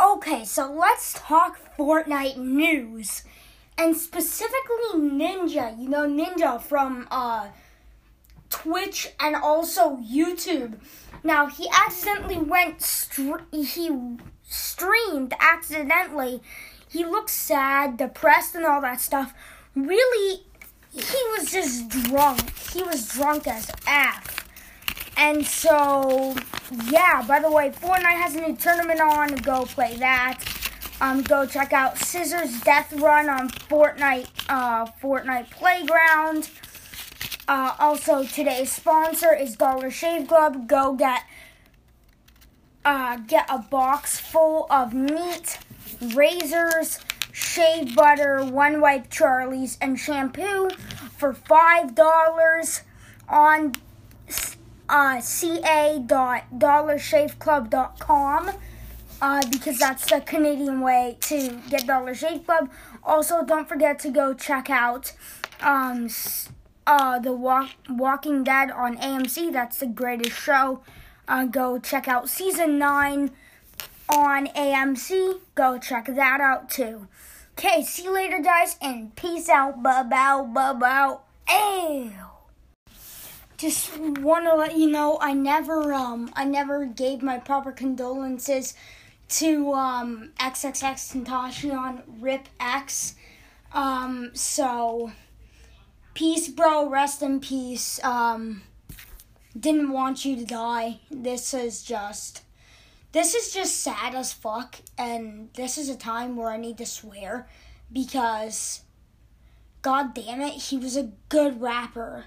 Okay, so let's talk Fortnite news. And specifically Ninja, you know Ninja from uh Twitch and also YouTube. Now, he accidentally went str- he streamed accidentally. He looked sad, depressed and all that stuff. Really he was just drunk. He was drunk as F. And so, yeah, by the way, Fortnite has a new tournament on. Go play that. Um, go check out Scissors Death Run on Fortnite, uh, Fortnite Playground. Uh, also, today's sponsor is Dollar Shave Club. Go get, uh, get a box full of meat, razors, shave butter, one wipe Charlie's, and shampoo for five dollars on uh, ca.dollarshaveclub.com uh, because that's the Canadian way to get Dollar Shave Club. Also, don't forget to go check out um, uh, the Walk- Walking Dead on AMC. That's the greatest show. Uh, go check out season 9 on AMC. Go check that out too. Okay, see you later, guys, and peace out. Bye bow, bye bow. Ew just want to let you know I never um I never gave my proper condolences to um XXX Tentacion Rip X. Um so peace bro, rest in peace. Um didn't want you to die. This is just this is just sad as fuck and this is a time where I need to swear because god damn it, he was a good rapper.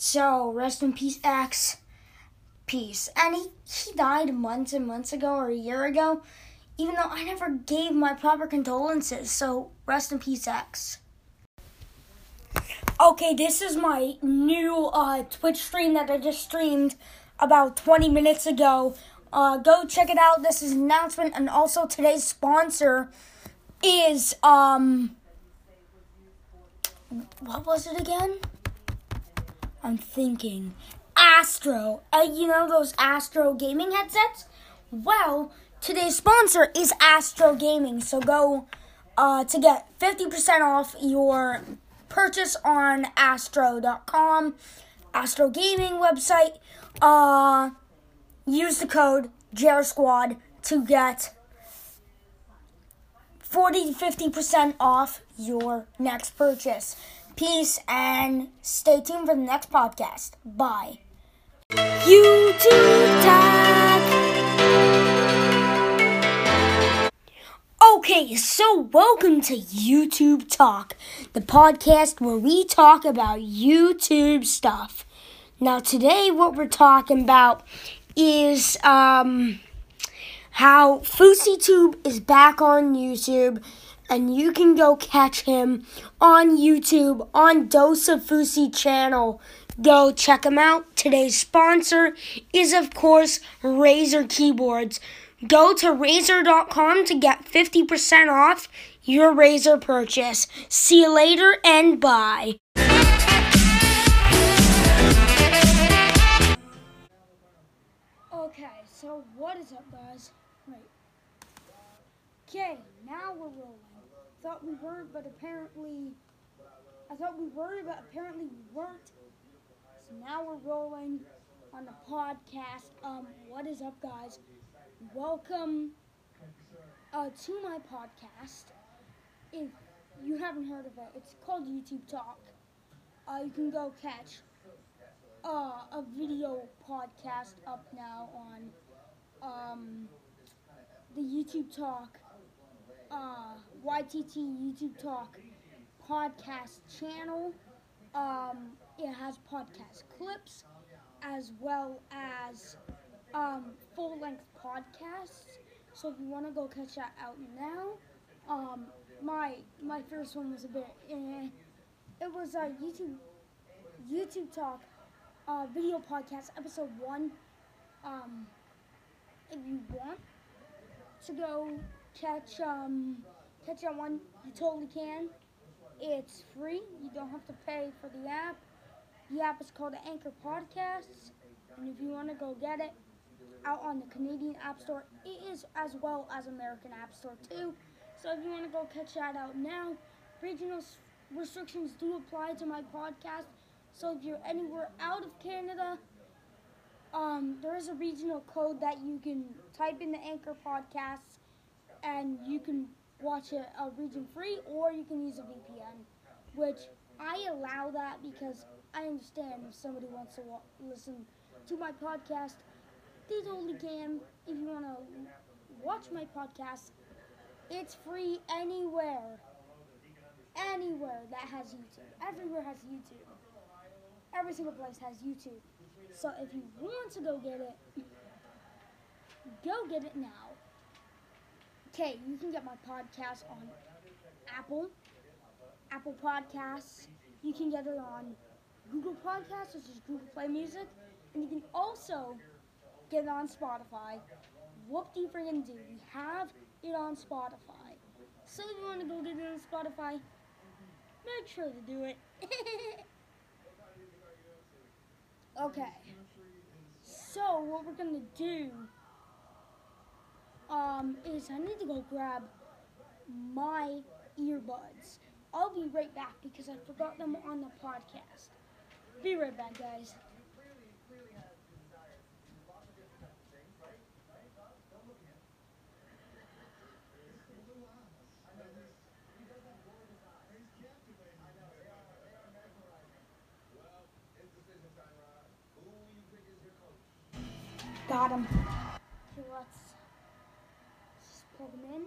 So, rest in peace, X. Peace. And he, he died months and months ago or a year ago, even though I never gave my proper condolences. So, rest in peace, X. Okay, this is my new uh, Twitch stream that I just streamed about 20 minutes ago. Uh, go check it out. This is an announcement, and also today's sponsor is um, what was it again? I'm thinking Astro. Uh, you know those Astro gaming headsets? Well, today's sponsor is Astro Gaming. So go uh, to get 50% off your purchase on astro.com, Astro Gaming website. Uh, use the code JARSquad to get 40 to 50% off your next purchase. Peace and stay tuned for the next podcast. Bye. YouTube Talk. Okay, so welcome to YouTube Talk, the podcast where we talk about YouTube stuff. Now, today, what we're talking about is um, how FouseyTube is back on YouTube and you can go catch him on YouTube on Fousey channel. Go check him out. Today's sponsor is, of course, Razer Keyboards. Go to Razer.com to get 50% off your Razer purchase. See you later and bye. Okay, so what is up, guys? Right. Okay, now we're rolling thought we were, but apparently, I thought we were, but apparently we weren't. So now we're rolling on the podcast. Um, what is up, guys? Welcome uh, to my podcast. If you haven't heard of it, it's called YouTube Talk. Uh, you can go catch uh, a video podcast up now on um, the YouTube Talk uh, YTT YouTube Talk podcast channel. Um, it has podcast clips as well as um, full length podcasts. So if you want to go catch that out now, um, my my first one was a bit. Eh, it was a YouTube YouTube Talk uh, video podcast episode one. Um, if you want to go catch um catch that one, you totally can. It's free. You don't have to pay for the app. The app is called Anchor Podcasts, and if you want to go get it, out on the Canadian App Store. It is as well as American App Store too. So if you want to go catch that out now, regional restrictions do apply to my podcast. So if you're anywhere out of Canada, um, there is a regional code that you can type in the Anchor Podcasts, and you can watch it uh, region free, or you can use a VPN, which I allow that because I understand if somebody wants to listen to my podcast, they totally can. If you want to watch my podcast, it's free anywhere. Anywhere that has YouTube. Everywhere has YouTube. Every single place has YouTube. So if you want to go get it, go get it now. Okay, you can get my podcast on Apple, Apple Podcasts. You can get it on Google Podcasts, which is Google Play Music, and you can also get it on Spotify. Whoop de friggin' do. We have it on Spotify. So if you want to go get it on Spotify, make sure to do it. okay. So what we're gonna do um, is I need to go grab my earbuds. I'll be right back because I forgot them on the podcast. Be right back, guys. Got him. Let's plug him in.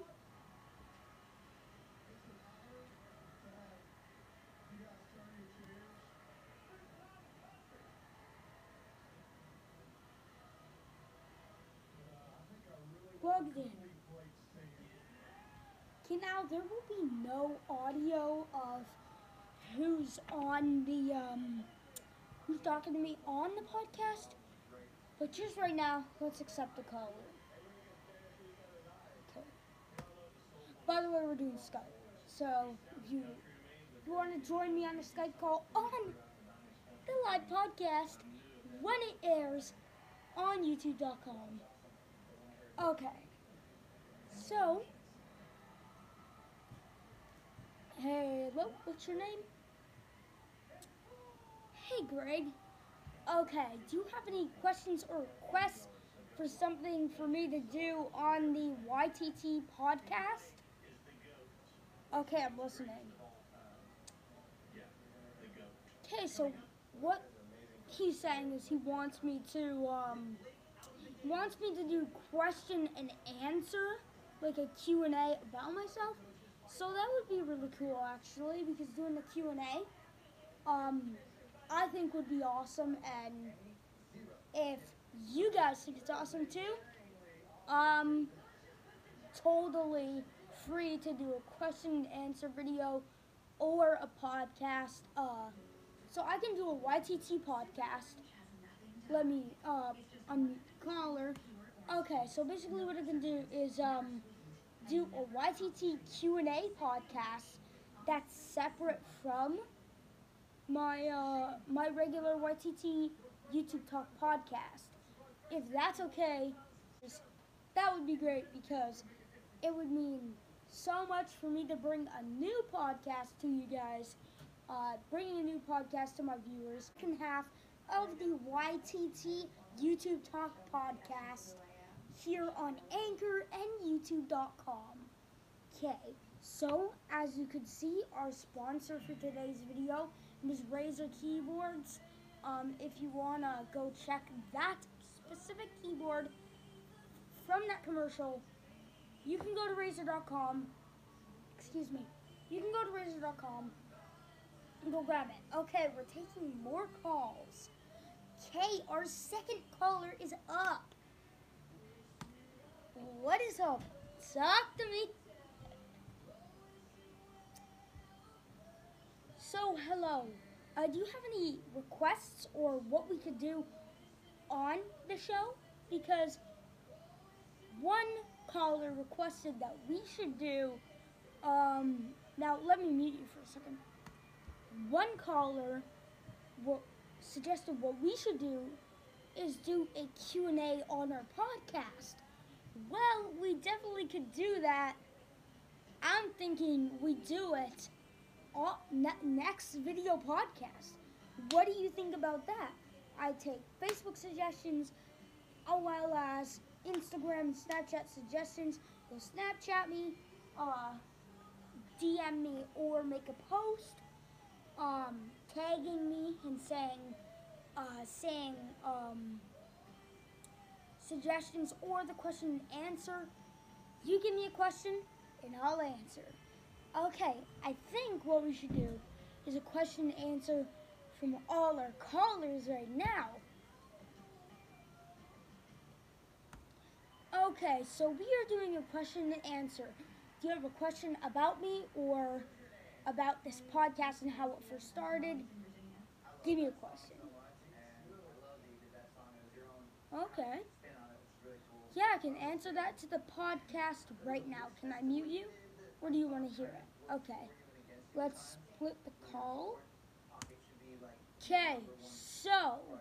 Plugged in. Okay, now there will be no audio of who's on the um who's talking to me on the podcast. But just right now, let's accept the call. By the way, we're doing Skype. So if you if you want to join me on the Skype call on the live podcast when it airs on YouTube.com. Okay. So, hello, what's your name? Hey, Greg. Okay, do you have any questions or requests for something for me to do on the YTT podcast? Okay, I'm listening. Okay, so what he's saying is he wants me to um wants me to do question and answer like a Q&A about myself. So that would be really cool actually because doing the Q&A um I think would be awesome and if you guys think it's awesome too, um totally free to do a question and answer video or a podcast. Uh so I can do a YTT podcast. Let me uh unmute caller. Okay, so basically what I can do is um do a YTT Q&A podcast that's separate from my uh, my regular YTT YouTube Talk podcast. If that's okay, that would be great because it would mean so much for me to bring a new podcast to you guys. Uh, bringing a new podcast to my viewers. Second half of the YTT YouTube Talk podcast here on Anchor and YouTube.com. Okay, so as you could see, our sponsor for today's video is Razer Keyboards. Um, if you want to go check that specific keyboard from that commercial, you can go to Razer.com. Excuse me. You can go to Razer.com and go grab it. Okay, we're taking more calls. Okay, our second caller is up. What is up? Talk to me. So, hello. Uh, do you have any requests or what we could do on the show? Because one caller requested that we should do. Um, now, let me mute you for a second. One caller suggested what we should do is do a Q&A on our podcast. Well, we definitely could do that. I'm thinking we do it on ne- next video podcast. What do you think about that? I take Facebook suggestions as well as Instagram Snapchat suggestions. You'll Snapchat me, uh, DM me, or make a post um, tagging me and saying, uh, saying um, suggestions or the question and answer. You give me a question and I'll answer. Okay, I think what we should do is a question and answer from all our callers right now. Okay, so we are doing a question and answer. Do you have a question about me or about this podcast and how it first started? Give me a question. Okay. Yeah, I can answer that to the podcast right now. Can I mute you? Or do you want to hear it? Okay. Let's split the call. Okay, so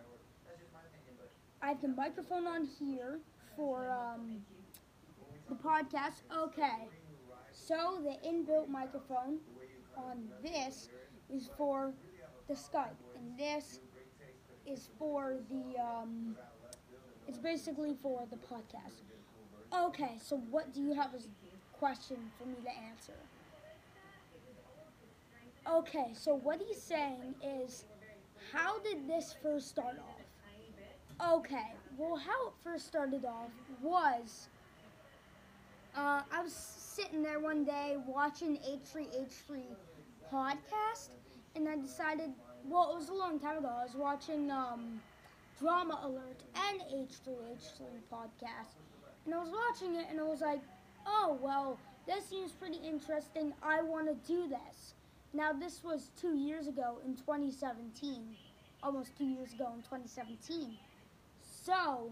I have the microphone on here for um, the podcast. Okay, so the inbuilt microphone on this is for the Skype, and this is for the um, it's basically for the podcast. Okay, so what do you have as a question for me to answer? Okay, so what he's saying is, how did this first start off? Okay, well, how it first started off was uh, I was sitting there one day watching H3H3 podcast, and I decided, well, it was a long time ago. I was watching um, Drama Alert and H3H3 podcast, and I was watching it, and I was like, oh, well, this seems pretty interesting. I want to do this. Now, this was two years ago in 2017, almost two years ago in 2017. So,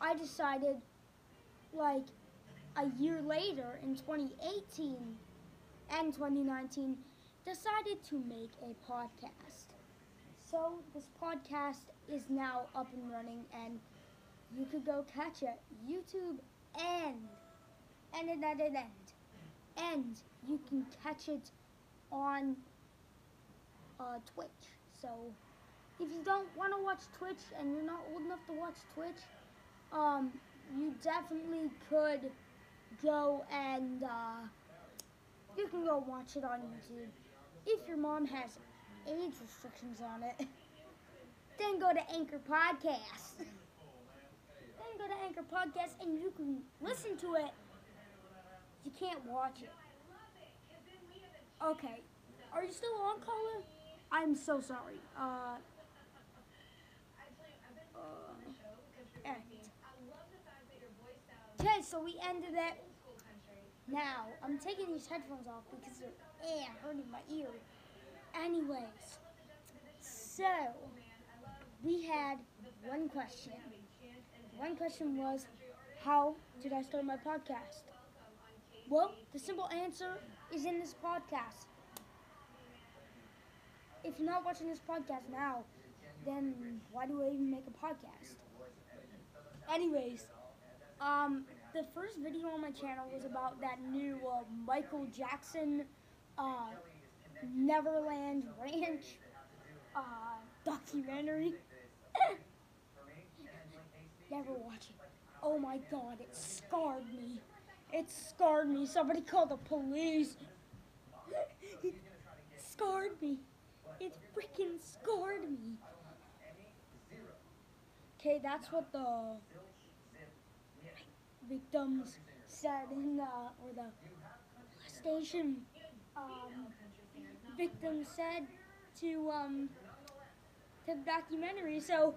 I decided, like, a year later in 2018 and 2019, decided to make a podcast. So, this podcast is now up and running, and you could go catch it. YouTube and, and, and, and, and, and you can catch it on uh, Twitch. So if you don't want to watch Twitch and you're not old enough to watch Twitch, um, you definitely could go and uh, you can go watch it on YouTube. If your mom has age restrictions on it, then go to Anchor Podcast. then go to Anchor Podcast and you can listen to it. You can't watch it. Okay. Are you still on, caller? I'm so sorry. Uh okay, so we ended it. Now, I'm taking these headphones off because they're eh, hurting my ear. Anyways, so we had one question. One question was, how did I start my podcast? Well, the simple answer is in this podcast. If you're not watching this podcast now, then why do I even make a podcast? Anyways, um, the first video on my channel was about that new uh, Michael Jackson uh, Neverland Ranch uh, documentary. Never watch it. Oh my god, it scarred me. It scarred me. Somebody called the police. It scarred me. It freaking scarred me. Okay, that's what the victims said in the, or the station um, victims said to, um, to the documentary. So,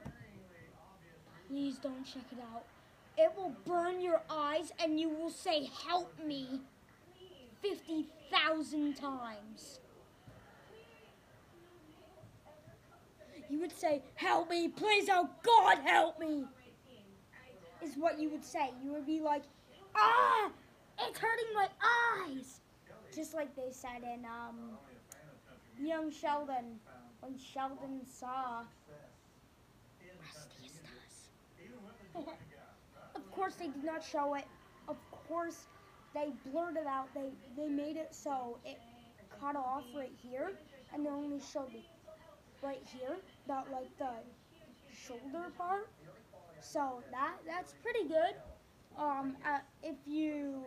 please don't check it out. It will burn your eyes and you will say, help me 50,000 times. You would say, help me, please, oh God, help me. Is what you would say. You would be like, ah, it's hurting my eyes. Just like they said in um, Young Sheldon, when Sheldon saw Rusty's time. of course, they did not show it. Of course, they blurred it out. They they made it so it cut off right here, and they only showed it right here, that like the shoulder part. So that that's pretty good. Um, uh, if you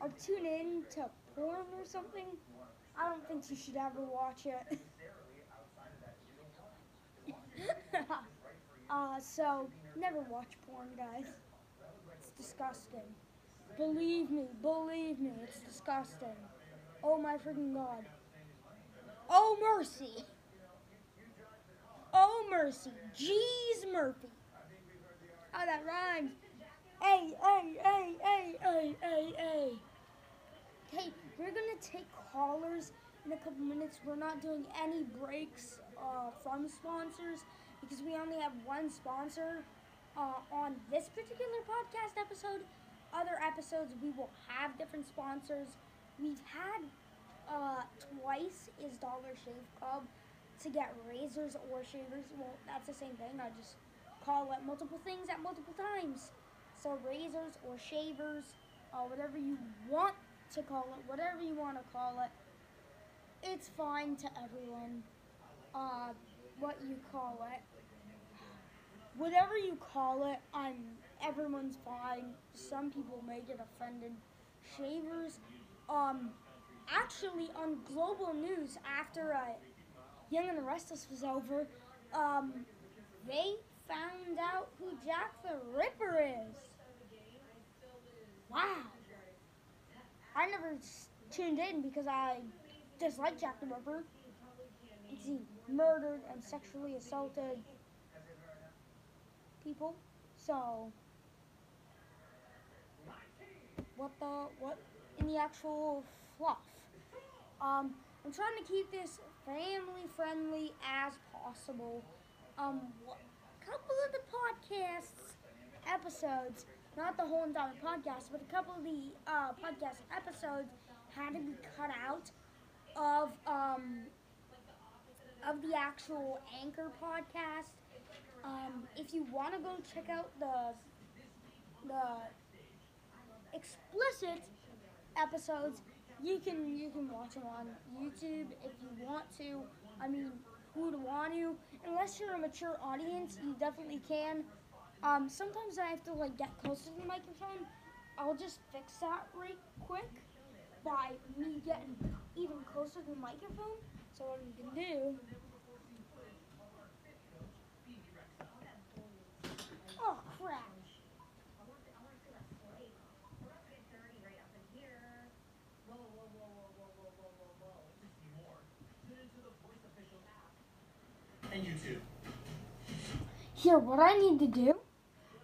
are tuned in to porn or something, I don't think you should ever watch it. uh, so never watch porn, guys. It's disgusting. Believe me, believe me, it's disgusting. Oh my freaking god. Oh mercy. Oh mercy. Jeez Murphy. Oh, that rhymes. Hey, hey, hey, hey, hey, hey, hey. Hey, we're gonna take callers in a couple minutes. We're not doing any breaks uh, from sponsors because we only have one sponsor uh, on this particular podcast episode. Other episodes, we will have different sponsors. We've had uh, twice is Dollar Shave Club to get razors or shavers. Well, that's the same thing. I just call it multiple things at multiple times. So razors or shavers, uh, whatever you want to call it, whatever you want to call it, it's fine to everyone. Uh, what you call it, whatever you call it, I'm everyone's fine. Some people may get offended. Shavers, um, actually on global news after uh, Young and the Restless was over, um, they found out who Jack the Ripper is. Wow. I never tuned in because I dislike Jack the Ripper. He murdered and sexually assaulted people. So, what the, what in the actual fluff? Um, I'm trying to keep this family friendly as possible. Um, a couple of the podcasts episodes, not the whole entire podcast, but a couple of the uh, podcast episodes had to be cut out of um, of the actual Anchor podcast. Um, if you want to go check out the the explicit episodes, you can you can watch them on YouTube if you want to. I mean, would want to? Unless you're a mature audience, you definitely can. Um, sometimes I have to like get closer to the microphone. I'll just fix that right quick by me getting even closer to the microphone. So what we can do. Oh crap! And YouTube. Here, what I need to do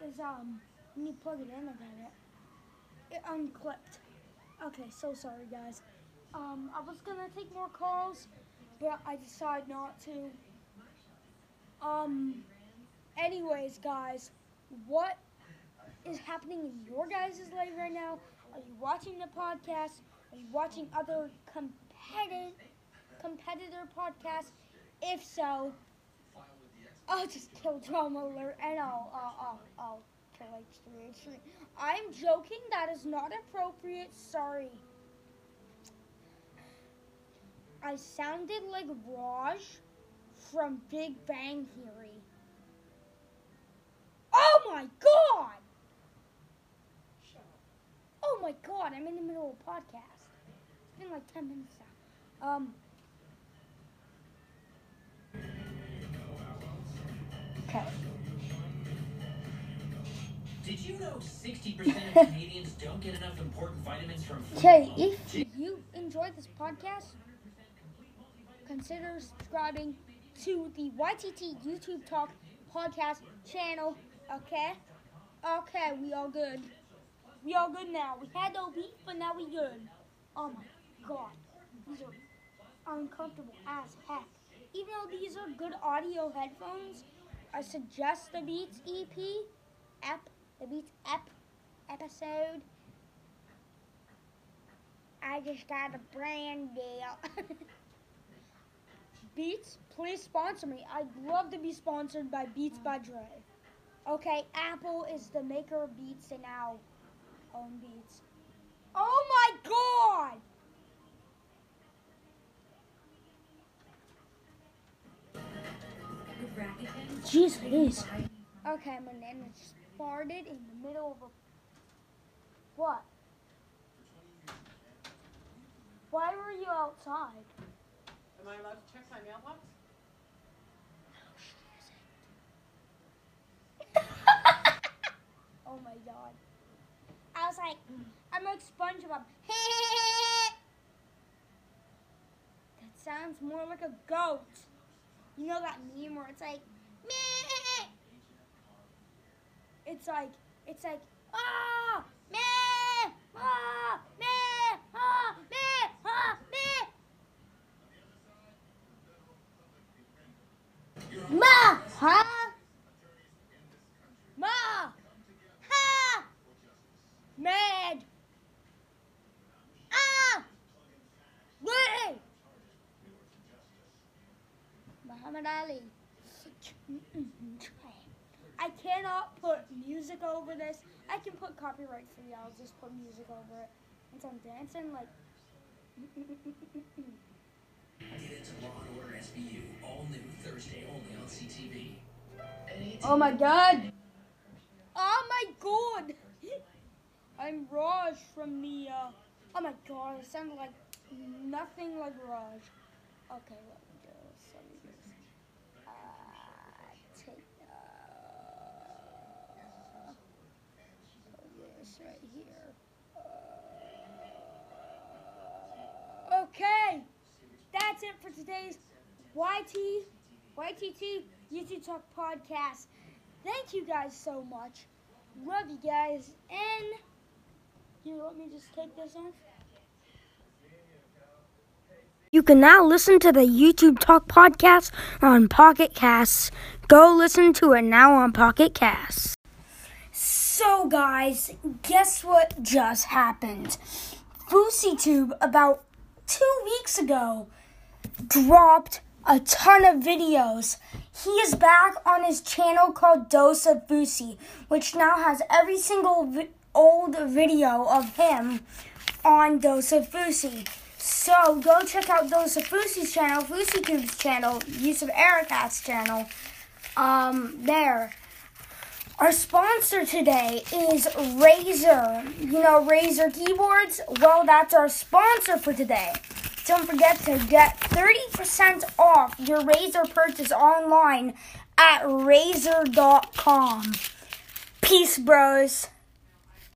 is um, let me plug it in. I got it. It unclipped. Okay, so sorry guys. Um, I was gonna take more calls, but I decided not to. Um, anyways, guys, what is happening in your guys' life right now? Are you watching the podcast? Are you watching other competitive competitor podcasts? If so, I'll just kill drama alert and I'll I'll I'll, I'll kill H3H3. I'm joking. That is not appropriate. Sorry. I sounded like Raj from Big Bang Theory. Oh my god! Oh my god, I'm in the middle of a podcast. It's been like 10 minutes now. Um. Okay. Did you know 60% of Canadians don't get enough important vitamins from food? Okay, if you enjoyed this podcast, consider subscribing to the YTT YouTube Talk podcast channel. Okay? Okay, we all good. We all good now. We had no beef, but now we good. Oh my god. These are uncomfortable as heck. Even though these are good audio headphones, I suggest the Beats EP, ep, the Beats ep episode. I just got a brand deal. Beats, please sponsor me. I'd love to be sponsored by Beats by Dre. Okay, Apple is the maker of Beats and now own Beats. Oh my god! Jeez, it is. Okay, my nana just farted in the middle of a. What? Why were you outside? Am I allowed to check my mailbox? oh my god. I was like, I'm like SpongeBob. that sounds more like a goat. You know that meme where it's like, meh. It's like, it's like, ah, meh, ah, meh, ah, meh, ah, meh. Ma, huh? Ma, ha, mad. Ah, way. Muhammad Ali. I cannot put music over this. I can put copyright free. I'll just put music over it. And so I'm dancing like. Get into Law and Order SVU, all new Thursday only on CTV. Oh my god! Oh my god! I'm Raj from the, uh, oh my god, it sounded like nothing like Raj. Okay, let me do this, let me do this. Uh, take, uh, this right here. Uh, okay! That's it for today's YT, YTT YouTube Talk podcast. Thank you guys so much. Love you guys. And you let me just take this off. You can now listen to the YouTube Talk podcast on Pocket Casts. Go listen to it now on Pocket Casts. So, guys, guess what just happened? FouseyTube, about two weeks ago, dropped a ton of videos. He is back on his channel called Dose of Fousey, which now has every single vi- old video of him on Dose of Fousey. So go check out Dose of Fousey's channel, FouseyTube's channel, Yousef Erakat's channel. Um, there. Our sponsor today is Razer. You know Razer keyboards? Well, that's our sponsor for today. Don't forget to get 30% off your Razer purchase online at Razer.com. Peace, bros.